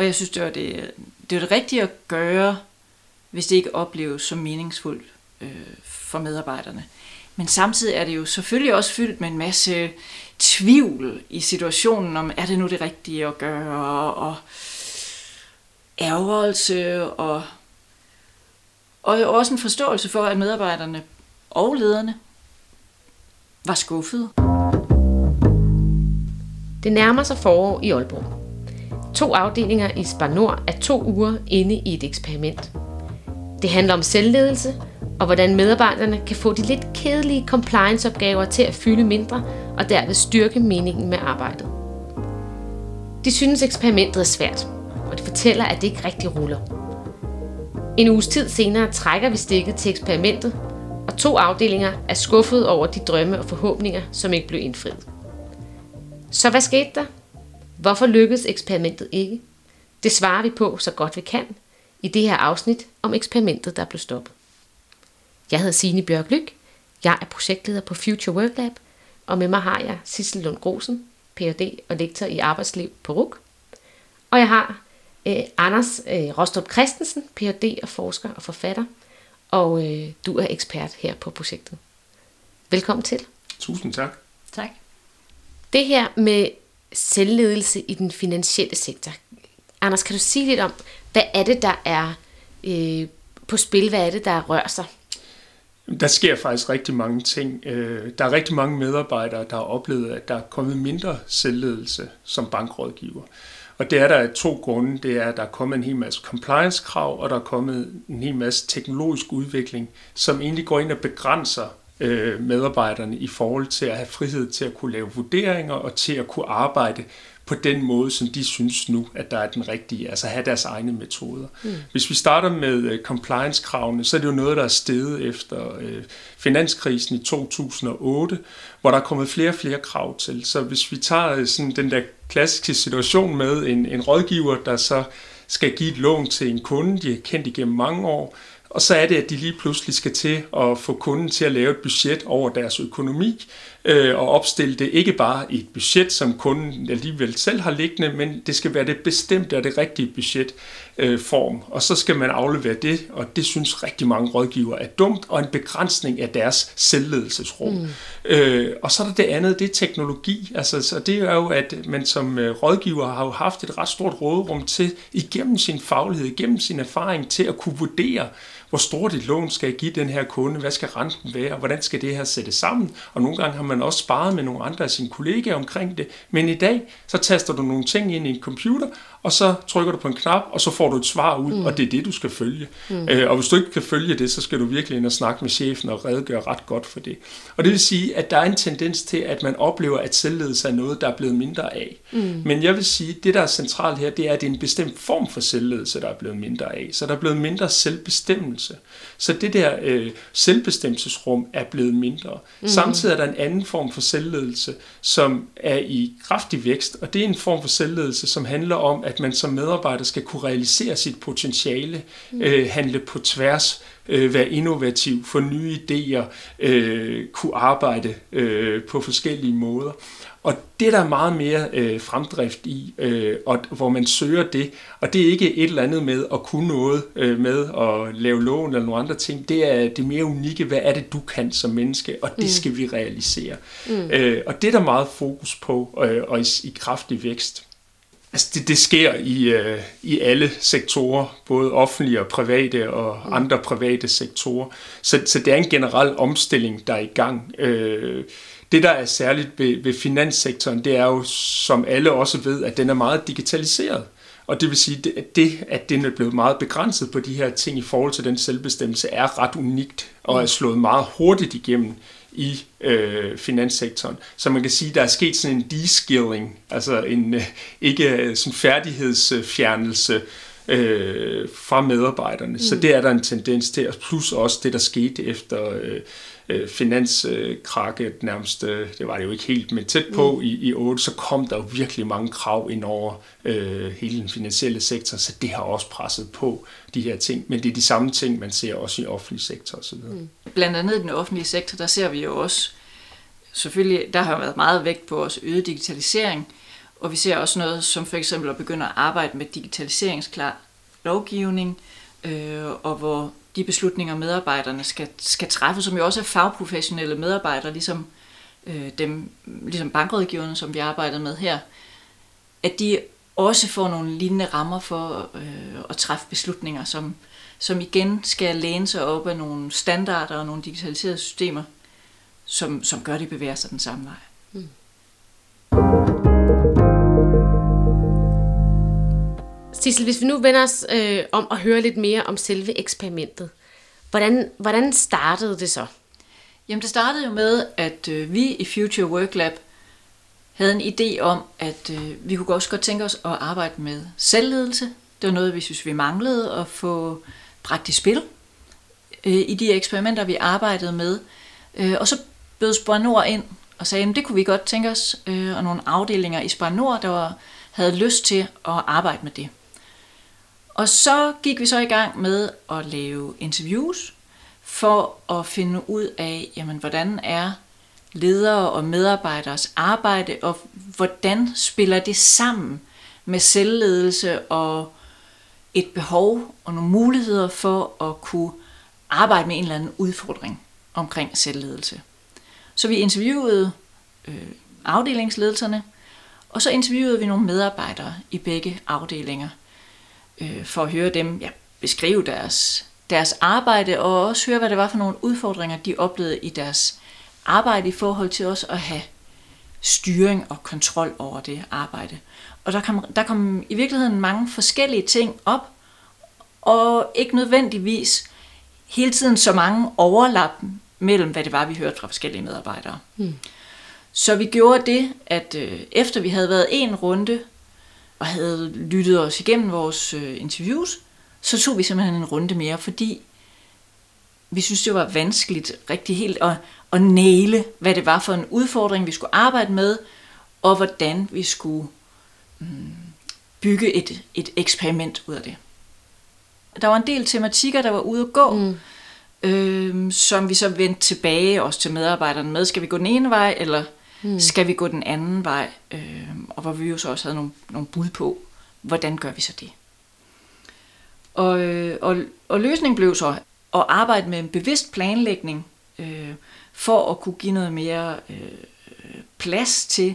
Og jeg synes, det var det, det, var det rigtige at gøre, hvis det ikke opleves som meningsfuldt øh, for medarbejderne. Men samtidig er det jo selvfølgelig også fyldt med en masse tvivl i situationen om, er det nu det rigtige at gøre, og ærgerelse, og, og også en forståelse for, at medarbejderne og lederne var skuffede. Det nærmer sig forår i Aalborg. To afdelinger i Spar Nord er to uger inde i et eksperiment. Det handler om selvledelse og hvordan medarbejderne kan få de lidt kedelige compliance-opgaver til at fylde mindre og derved styrke meningen med arbejdet. De synes eksperimentet er svært, og de fortæller, at det ikke rigtig ruller. En uges tid senere trækker vi stikket til eksperimentet, og to afdelinger er skuffet over de drømme og forhåbninger, som ikke blev indfriet. Så hvad skete der? Hvorfor lykkedes eksperimentet ikke? Det svarer vi på så godt vi kan i det her afsnit om eksperimentet, der blev stoppet. Jeg hedder Signe Bjørk Lyk. Jeg er projektleder på Future Work Lab, og med mig har jeg Sissel Lund Grosen, Ph.D. og lektor i arbejdsliv på RUK. Og jeg har øh, Anders øh, Rostrup Christensen, Ph.D. og forsker og forfatter, og øh, du er ekspert her på projektet. Velkommen til. Tusind tak. Tak. Det her med selvledelse i den finansielle sektor. Anders, kan du sige lidt om, hvad er det, der er øh, på spil? Hvad er det, der rører sig? Der sker faktisk rigtig mange ting. Øh, der er rigtig mange medarbejdere, der har oplevet, at der er kommet mindre selvledelse som bankrådgiver. Og det er der af to grunde. Det er, at der er kommet en hel masse compliance-krav, og der er kommet en hel masse teknologisk udvikling, som egentlig går ind og begrænser øh, medarbejderne i forhold til at have frihed til at kunne lave vurderinger og til at kunne arbejde på den måde, som de synes nu, at der er den rigtige, altså have deres egne metoder. Mm. Hvis vi starter med uh, compliance-kravene, så er det jo noget, der er steget efter uh, finanskrisen i 2008, hvor der er kommet flere og flere krav til. Så hvis vi tager uh, sådan den der klassiske situation med en, en rådgiver, der så skal give et lån til en kunde, de har kendt igennem mange år, og så er det, at de lige pludselig skal til at få kunden til at lave et budget over deres økonomi, øh, og opstille det ikke bare i et budget, som kunden alligevel selv har liggende, men det skal være det bestemte og det rigtige budget øh, form. Og så skal man aflevere det, og det synes rigtig mange rådgivere er dumt, og en begrænsning af deres selvledelsesrum. Mm. Øh, og så er der det andet, det er teknologi. Altså, så det er jo, at man som øh, rådgiver har jo haft et ret stort råderum til, igennem sin faglighed, igennem sin erfaring, til at kunne vurdere, hvor stort et lån skal jeg give den her kunde, hvad skal renten være, hvordan skal det her sættes sammen, og nogle gange har man også sparet med nogle andre af sine kollegaer omkring det, men i dag, så taster du nogle ting ind i en computer, og så trykker du på en knap, og så får du et svar ud, mm. og det er det, du skal følge. Mm. Øh, og hvis du ikke kan følge det, så skal du virkelig ind og snakke med chefen og redegøre ret godt for det. Og det vil sige, at der er en tendens til, at man oplever, at selvledelse er noget, der er blevet mindre af. Mm. Men jeg vil sige, at det, der er centralt her, det er, at det er en bestemt form for selvledelse, der er blevet mindre af. Så der er blevet mindre selvbestemmelse. Så det der øh, selvbestemmelsesrum er blevet mindre. Mm. Samtidig er der en anden form for selvledelse, som er i kraftig vækst, og det er en form for selvledelse, som handler om, at man som medarbejder skal kunne realisere sit potentiale, mm. øh, handle på tværs, øh, være innovativ, få nye idéer, øh, kunne arbejde øh, på forskellige måder. Og det er der meget mere øh, fremdrift i, øh, og hvor man søger det. Og det er ikke et eller andet med at kunne noget øh, med at lave lån eller nogle andre ting. Det er det mere unikke, hvad er det du kan som menneske, og det mm. skal vi realisere. Mm. Øh, og det er der meget fokus på, øh, og i, i kraftig vækst. Altså det, det sker i, øh, i alle sektorer, både offentlige og private og mm. andre private sektorer. Så, så det er en generel omstilling, der er i gang. Øh, det, der er særligt ved, ved finanssektoren, det er jo, som alle også ved, at den er meget digitaliseret. Og det vil sige, at det, at den er blevet meget begrænset på de her ting i forhold til den selvbestemmelse, er ret unikt og er slået meget hurtigt igennem i øh, finanssektoren. Så man kan sige, at der er sket sådan en de-skilling, altså en øh, ikke sådan færdighedsfjernelse øh, fra medarbejderne. Mm. Så det er der en tendens til, plus også det, der skete efter øh, øh, finanskrakket nærmest, øh, det var det jo ikke helt, men tæt på mm. i, i 8, så kom der jo virkelig mange krav ind over øh, hele den finansielle sektor, så det har også presset på de her ting. Men det er de samme ting, man ser også i offentlig sektor osv. Mm. Blandt andet i den offentlige sektor, der ser vi jo også, selvfølgelig, der har været meget vægt på os øget digitalisering, Og vi ser også noget som for eksempel at begynde at arbejde med digitaliseringsklar lovgivning, øh, og hvor de beslutninger, medarbejderne skal, skal træffe, som jo også er fagprofessionelle medarbejdere, ligesom øh, dem, ligesom bankrådgiverne, som vi arbejder med her, at de også får nogle lignende rammer for øh, at træffe beslutninger, som, som igen skal læne sig op af nogle standarder og nogle digitaliserede systemer, som, som gør, at de bevæger sig den samme vej. Mm. Sissel, hvis vi nu vender os øh, om at høre lidt mere om selve eksperimentet, hvordan, hvordan startede det så? Jamen det startede jo med, at øh, vi i Future Work Lab havde en idé om, at øh, vi kunne også godt tænke os at arbejde med selvledelse. Det var noget, vi synes, vi manglede at få bragt i spil øh, i de eksperimenter, vi arbejdede med. Øh, og så bød Spar ind og sagde, at det kunne vi godt tænke os, øh, og nogle afdelinger i Spar der var, havde lyst til at arbejde med det. Og så gik vi så i gang med at lave interviews for at finde ud af, jamen, hvordan er ledere og medarbejderes arbejde, og hvordan spiller det sammen med selvledelse og et behov og nogle muligheder for at kunne arbejde med en eller anden udfordring omkring selvledelse. Så vi interviewede øh, afdelingsledelserne, og så interviewede vi nogle medarbejdere i begge afdelinger, øh, for at høre dem ja, beskrive deres, deres arbejde, og også høre, hvad det var for nogle udfordringer, de oplevede i deres arbejde i forhold til også at have styring og kontrol over det arbejde. Og der kom, der kom i virkeligheden mange forskellige ting op, og ikke nødvendigvis hele tiden så mange overlap mellem, hvad det var, vi hørte fra forskellige medarbejdere. Mm. Så vi gjorde det, at øh, efter vi havde været en runde og havde lyttet os igennem vores øh, interviews, så tog vi simpelthen en runde mere, fordi vi synes, det var vanskeligt rigtig helt at, at næle, hvad det var for en udfordring, vi skulle arbejde med, og hvordan vi skulle mm, bygge et, et eksperiment ud af det. Der var en del tematikker, der var ude at gå, mm. øh, som vi så vendte tilbage også til medarbejderne med. Skal vi gå den ene vej, eller mm. skal vi gå den anden vej? Øh, og hvor vi jo så også havde nogle, nogle bud på, hvordan gør vi så det? Og, øh, og, og løsningen blev så at arbejde med en bevidst planlægning, øh, for at kunne give noget mere øh, plads til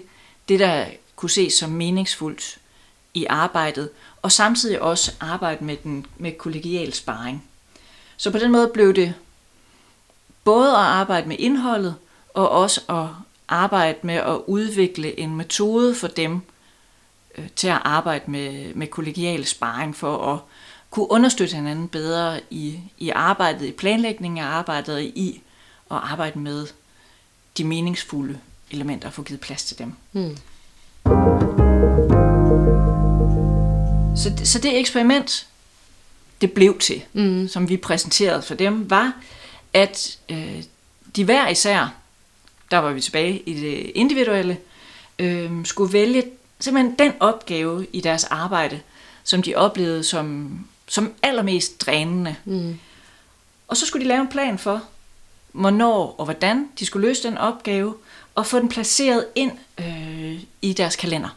det, der kunne ses som meningsfuldt i arbejdet, og samtidig også arbejde med den med kollegial sparring. Så på den måde blev det både at arbejde med indholdet, og også at arbejde med at udvikle en metode for dem øh, til at arbejde med, med kollegial sparring for at kunne understøtte hinanden bedre i, i arbejdet, i planlægningen af arbejdet, i at arbejde med de meningsfulde elementer og få givet plads til dem. Mm. Så, så det eksperiment, det blev til, mm. som vi præsenterede for dem, var, at øh, de hver især, der var vi tilbage i det individuelle, øh, skulle vælge simpelthen den opgave i deres arbejde, som de oplevede som, som allermest drænende. Mm. Og så skulle de lave en plan for, hvornår og hvordan de skulle løse den opgave, og få den placeret ind øh, i deres kalender.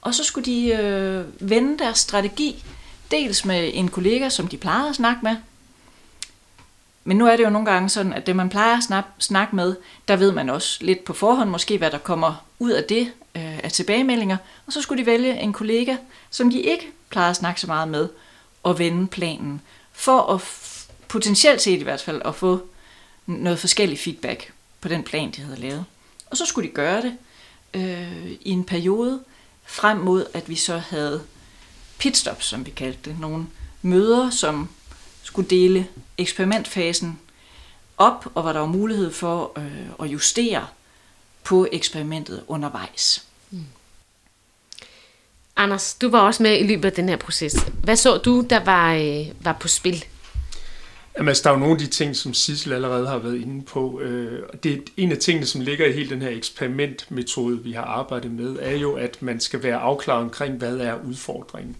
Og så skulle de øh, vende deres strategi, dels med en kollega, som de plejede at snakke med, men nu er det jo nogle gange sådan, at det man plejer at snakke, snakke med, der ved man også lidt på forhånd måske, hvad der kommer ud af det øh, af tilbagemeldinger. Og så skulle de vælge en kollega, som de ikke plejer at snakke så meget med, og vende planen, for at potentielt set i hvert fald at få noget forskellig feedback på den plan, de havde lavet. Og så skulle de gøre det øh, i en periode, frem mod at vi så havde pitstops, som vi kaldte det. Nogle møder, som skulle dele eksperimentfasen op, og hvor der var mulighed for øh, at justere på eksperimentet undervejs. Mm. Anders, du var også med i løbet af den her proces. Hvad så du, der var, øh, var på spil? Jamen, altså, der er jo nogle af de ting, som Sissel allerede har været inde på. Øh, det er en af tingene, som ligger i hele den her eksperimentmetode, vi har arbejdet med, er jo, at man skal være afklaret omkring, hvad er udfordringen.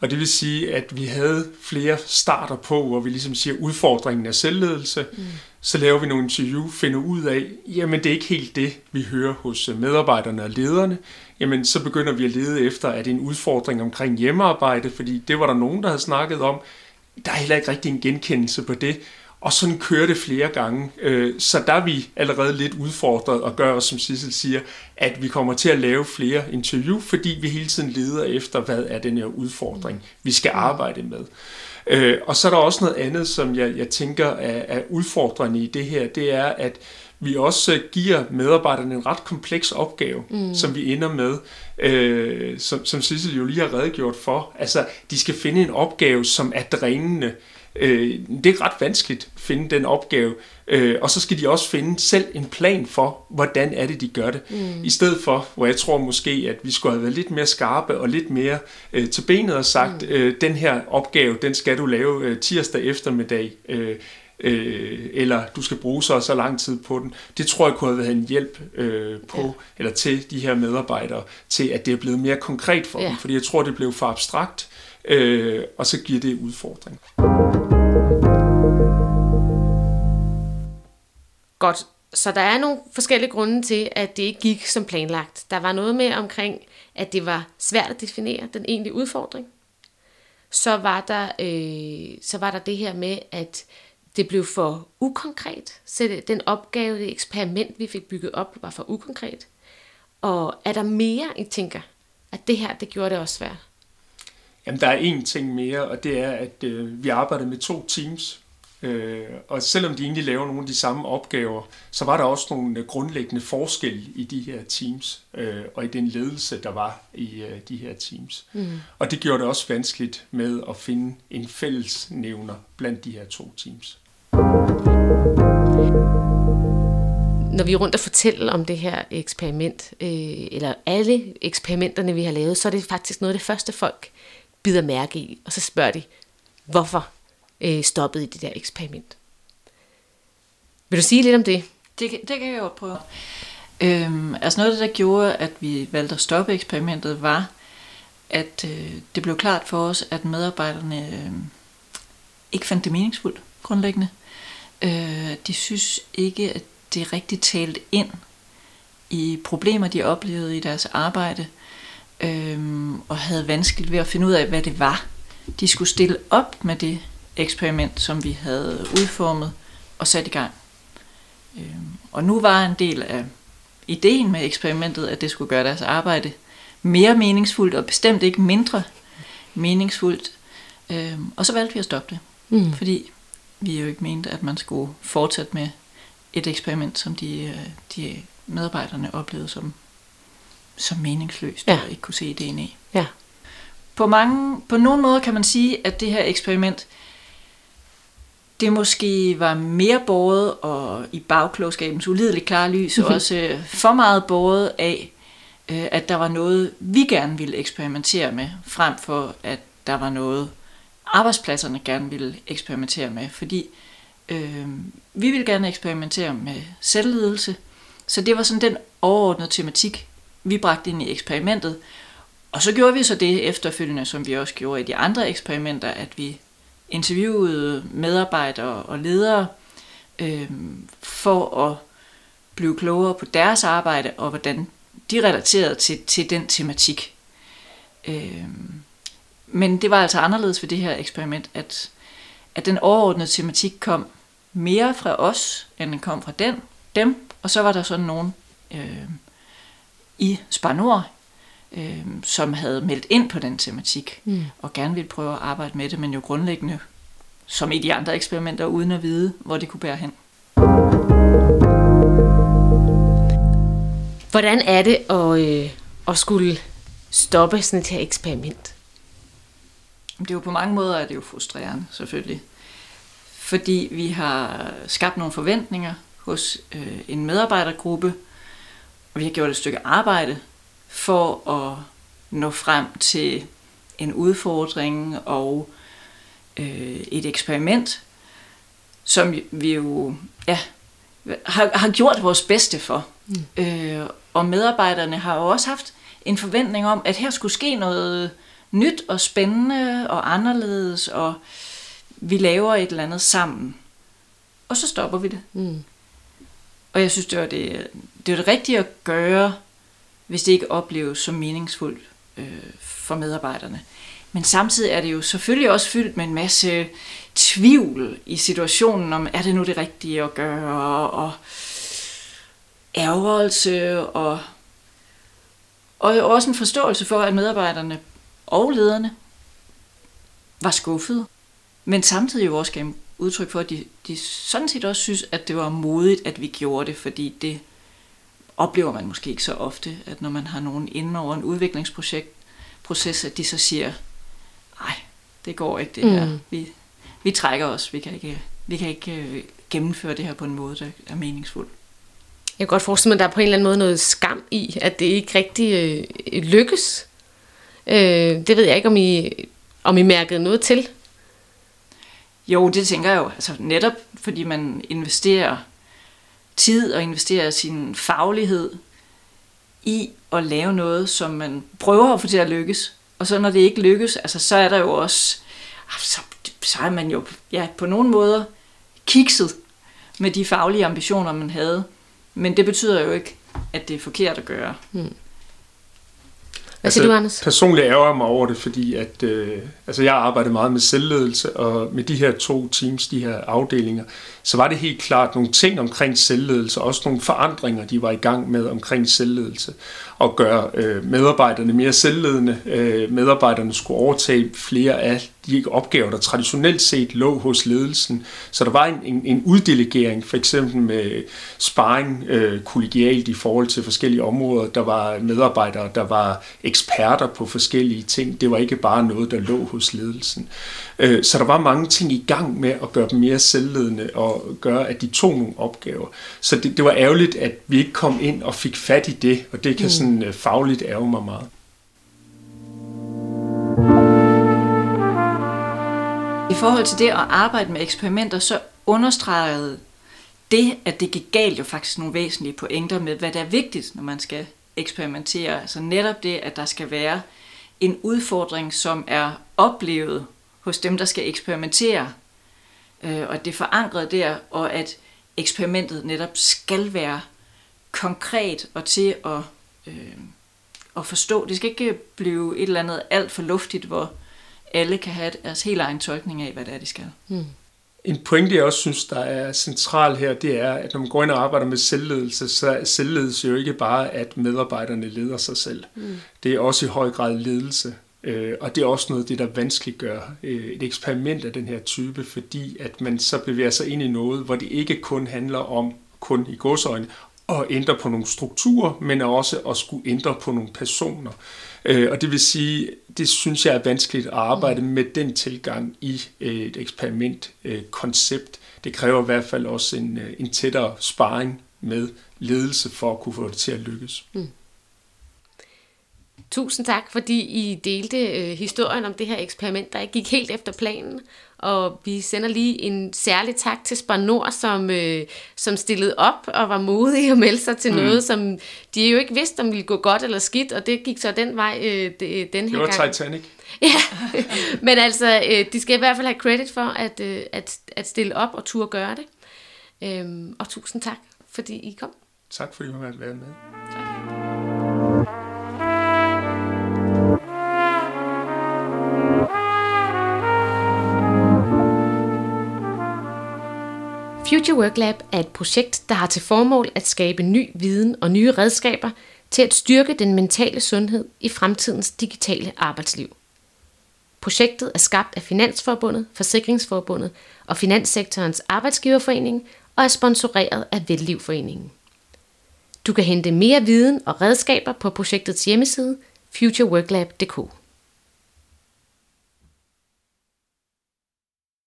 Og det vil sige, at vi havde flere starter på, hvor vi ligesom siger, udfordringen er selvledelse. Mm. Så laver vi nogle interview, finder ud af, jamen det er ikke helt det, vi hører hos medarbejderne og lederne. Jamen så begynder vi at lede efter, at det er en udfordring omkring hjemmearbejde, fordi det var der nogen, der havde snakket om. Der er heller ikke rigtig en genkendelse på det. Og sådan kører det flere gange. Øh, så der er vi allerede lidt udfordret og gør, som Sissel siger, at vi kommer til at lave flere interview, fordi vi hele tiden leder efter, hvad er den her udfordring, vi skal mm. arbejde med. Øh, og så er der også noget andet, som jeg, jeg tænker er, er udfordrende i det her, det er, at vi også giver medarbejderne en ret kompleks opgave, mm. som vi ender med, øh, som, som Sissel jo lige har redegjort for. Altså, de skal finde en opgave, som er drænende, Øh, det er ret vanskeligt at finde den opgave, øh, og så skal de også finde selv en plan for, hvordan er det, de gør det. Mm. I stedet for, hvor jeg tror måske, at vi skulle have været lidt mere skarpe og lidt mere øh, til benet og sagt, mm. øh, den her opgave, den skal du lave øh, tirsdag eftermiddag, øh, øh, eller du skal bruge så så lang tid på den. Det tror jeg kunne have været en hjælp øh, på, ja. eller til de her medarbejdere, til at det er blevet mere konkret for ja. dem, fordi jeg tror, det blev for abstrakt, øh, og så giver det udfordring. Godt. Så der er nogle forskellige grunde til, at det ikke gik som planlagt. Der var noget med omkring, at det var svært at definere den egentlige udfordring. Så var der, øh, så var der det her med, at det blev for ukonkret. Så den opgave, det eksperiment, vi fik bygget op, var for ukonkret. Og er der mere, I tænker, at det her, det gjorde det også svært? Jamen, der er én ting mere, og det er, at øh, vi arbejdede med to teams. Øh, og selvom de egentlig laver nogle af de samme opgaver, så var der også nogle grundlæggende forskelle i de her teams, øh, og i den ledelse, der var i øh, de her teams. Mm. Og det gjorde det også vanskeligt med at finde en fælles nævner blandt de her to teams. Når vi er rundt og fortæller om det her eksperiment, øh, eller alle eksperimenterne, vi har lavet, så er det faktisk noget af det første folk bider mærke i, og så spørger de, hvorfor øh, stoppede i det der eksperiment. Vil du sige lidt om det? Det, det kan jeg jo prøve. Øhm, altså noget af det, der gjorde, at vi valgte at stoppe eksperimentet, var, at øh, det blev klart for os, at medarbejderne øh, ikke fandt det meningsfuldt, grundlæggende. Øh, de synes ikke, at det rigtigt talt ind i problemer, de oplevede i deres arbejde, øh, og havde vanskeligt ved at finde ud af, hvad det var, de skulle stille op med det eksperiment, som vi havde udformet og sat i gang. Øhm, og nu var en del af ideen med eksperimentet, at det skulle gøre deres arbejde mere meningsfuldt, og bestemt ikke mindre meningsfuldt. Øhm, og så valgte vi at stoppe det, mm. fordi vi jo ikke mente, at man skulle fortsætte med et eksperiment, som de, øh, de medarbejderne oplevede som, som meningsløst, ja. og ikke kunne se ideen i. Ja. På, mange, på nogle måder kan man sige, at det her eksperiment det måske var mere båret, og i bagklogskabens ulideligt klare lys, mm-hmm. også øh, for meget båret af, øh, at der var noget, vi gerne ville eksperimentere med, frem for at der var noget, arbejdspladserne gerne ville eksperimentere med. Fordi øh, vi ville gerne eksperimentere med selvledelse, så det var sådan den overordnede tematik, vi bragte ind i eksperimentet. Og så gjorde vi så det efterfølgende, som vi også gjorde i de andre eksperimenter, at vi interviewede medarbejdere og ledere øh, for at blive klogere på deres arbejde og hvordan de relaterede til, til den tematik. Øh, men det var altså anderledes ved det her eksperiment, at, at den overordnede tematik kom mere fra os, end den kom fra den, dem, og så var der sådan nogen øh, i Spanor, øh, som havde meldt ind på den tematik, mm. og gerne ville prøve at arbejde med det, men jo grundlæggende, som i de andre eksperimenter, uden at vide, hvor det kunne bære hen. Hvordan er det at, øh, at skulle stoppe sådan et her eksperiment? Det er jo på mange måder er det jo frustrerende, selvfølgelig. Fordi vi har skabt nogle forventninger hos øh, en medarbejdergruppe, og vi har gjort et stykke arbejde for at nå frem til en udfordring og øh, et eksperiment, som vi jo ja, har, har gjort vores bedste for. Mm. Øh, og medarbejderne har jo også haft en forventning om, at her skulle ske noget, nyt og spændende og anderledes, og vi laver et eller andet sammen. Og så stopper vi det. Mm. Og jeg synes, det var det, det, var det rigtige at gøre, hvis det ikke opleves som meningsfuldt øh, for medarbejderne. Men samtidig er det jo selvfølgelig også fyldt med en masse tvivl i situationen om, er det nu det rigtige at gøre, og ærgerelse, og, og også en forståelse for, at medarbejderne og lederne var skuffede, men samtidig jo også gav udtryk for, at de, de sådan set også synes, at det var modigt, at vi gjorde det, fordi det oplever man måske ikke så ofte, at når man har nogen inden over en udviklingsprojekt, proces, at de så siger, nej, det går ikke det her. Mm. Vi, vi trækker os. Vi kan ikke, vi kan ikke øh, gennemføre det her på en måde, der er meningsfuld. Jeg kan godt forestille mig, at der er på en eller anden måde noget skam i, at det ikke rigtig øh, lykkes. Øh, det ved jeg ikke, om I, om I mærkede noget til. Jo, det tænker jeg jo. Altså netop fordi man investerer tid og investere sin faglighed i at lave noget, som man prøver at få til at lykkes. Og så når det ikke lykkes, altså, så er der jo også, ah, så, så er man jo ja, på nogle måder kikset med de faglige ambitioner, man havde. Men det betyder jo ikke, at det er forkert at gøre. Mm. Hvad siger altså, du, Anders? Personligt ærger mig over det, fordi at, øh, altså jeg arbejder meget med selvledelse, og med de her to teams, de her afdelinger, så var det helt klart nogle ting omkring selvledelse, også nogle forandringer, de var i gang med omkring selvledelse, og gøre øh, medarbejderne mere selvledende. Øh, medarbejderne skulle overtage flere af de opgaver, der traditionelt set lå hos ledelsen. Så der var en, en, en uddelegering, for eksempel med sparring øh, kollegialt i forhold til forskellige områder. Der var medarbejdere, der var eksperter på forskellige ting. Det var ikke bare noget, der lå hos ledelsen. Øh, så der var mange ting i gang med at gøre dem mere selvledende og gøre, at de tog nogle opgaver. Så det, det var ærgerligt, at vi ikke kom ind og fik fat i det, og det kan mm. sådan sådan øh, fagligt ærge mig meget. I forhold til det at arbejde med eksperimenter, så understregede det, at det gik galt, jo faktisk nogle væsentlige pointer med, hvad der er vigtigt, når man skal eksperimentere. Altså netop det, at der skal være en udfordring, som er oplevet hos dem, der skal eksperimentere, øh, og at det er forankret der, og at eksperimentet netop skal være konkret og til at, øh, at forstå. Det skal ikke blive et eller andet alt for luftigt, hvor alle kan have deres helt egen tolkning af, hvad det er, de skal. Hmm. En pointe, jeg også synes, der er central her, det er, at når man går ind og arbejder med selvledelse, så er selvledelse jo ikke bare, at medarbejderne leder sig selv. Mm. Det er også i høj grad ledelse. Øh, og det er også noget af det, der vanskeligt gør øh, et eksperiment af den her type, fordi at man så bevæger sig ind i noget, hvor det ikke kun handler om, kun i godsøjne, at ændre på nogle strukturer, men også at skulle ændre på nogle personer. Øh, og det vil sige, det synes jeg er vanskeligt at arbejde med den tilgang i øh, et eksperimentkoncept. Øh, det kræver i hvert fald også en, øh, en tættere sparring med ledelse for at kunne få det til at lykkes. Mm. Tusind tak, fordi I delte øh, historien om det her eksperiment, der ikke gik helt efter planen. Og vi sender lige en særlig tak til Spar Nord, som, øh, som stillede op og var modige og meldte sig til mm. noget, som de jo ikke vidste, om ville gå godt eller skidt, og det gik så den vej øh, det, den her gang. Det var Titanic. ja, men altså, øh, de skal i hvert fald have credit for at, øh, at, at stille op og turde gøre det. Øhm, og tusind tak, fordi I kom. Tak fordi I har været med. Future Work Lab er et projekt, der har til formål at skabe ny viden og nye redskaber til at styrke den mentale sundhed i fremtidens digitale arbejdsliv. Projektet er skabt af Finansforbundet, Forsikringsforbundet og Finanssektorens Arbejdsgiverforening og er sponsoreret af Vellivforeningen. Du kan hente mere viden og redskaber på projektets hjemmeside futureworklab.dk.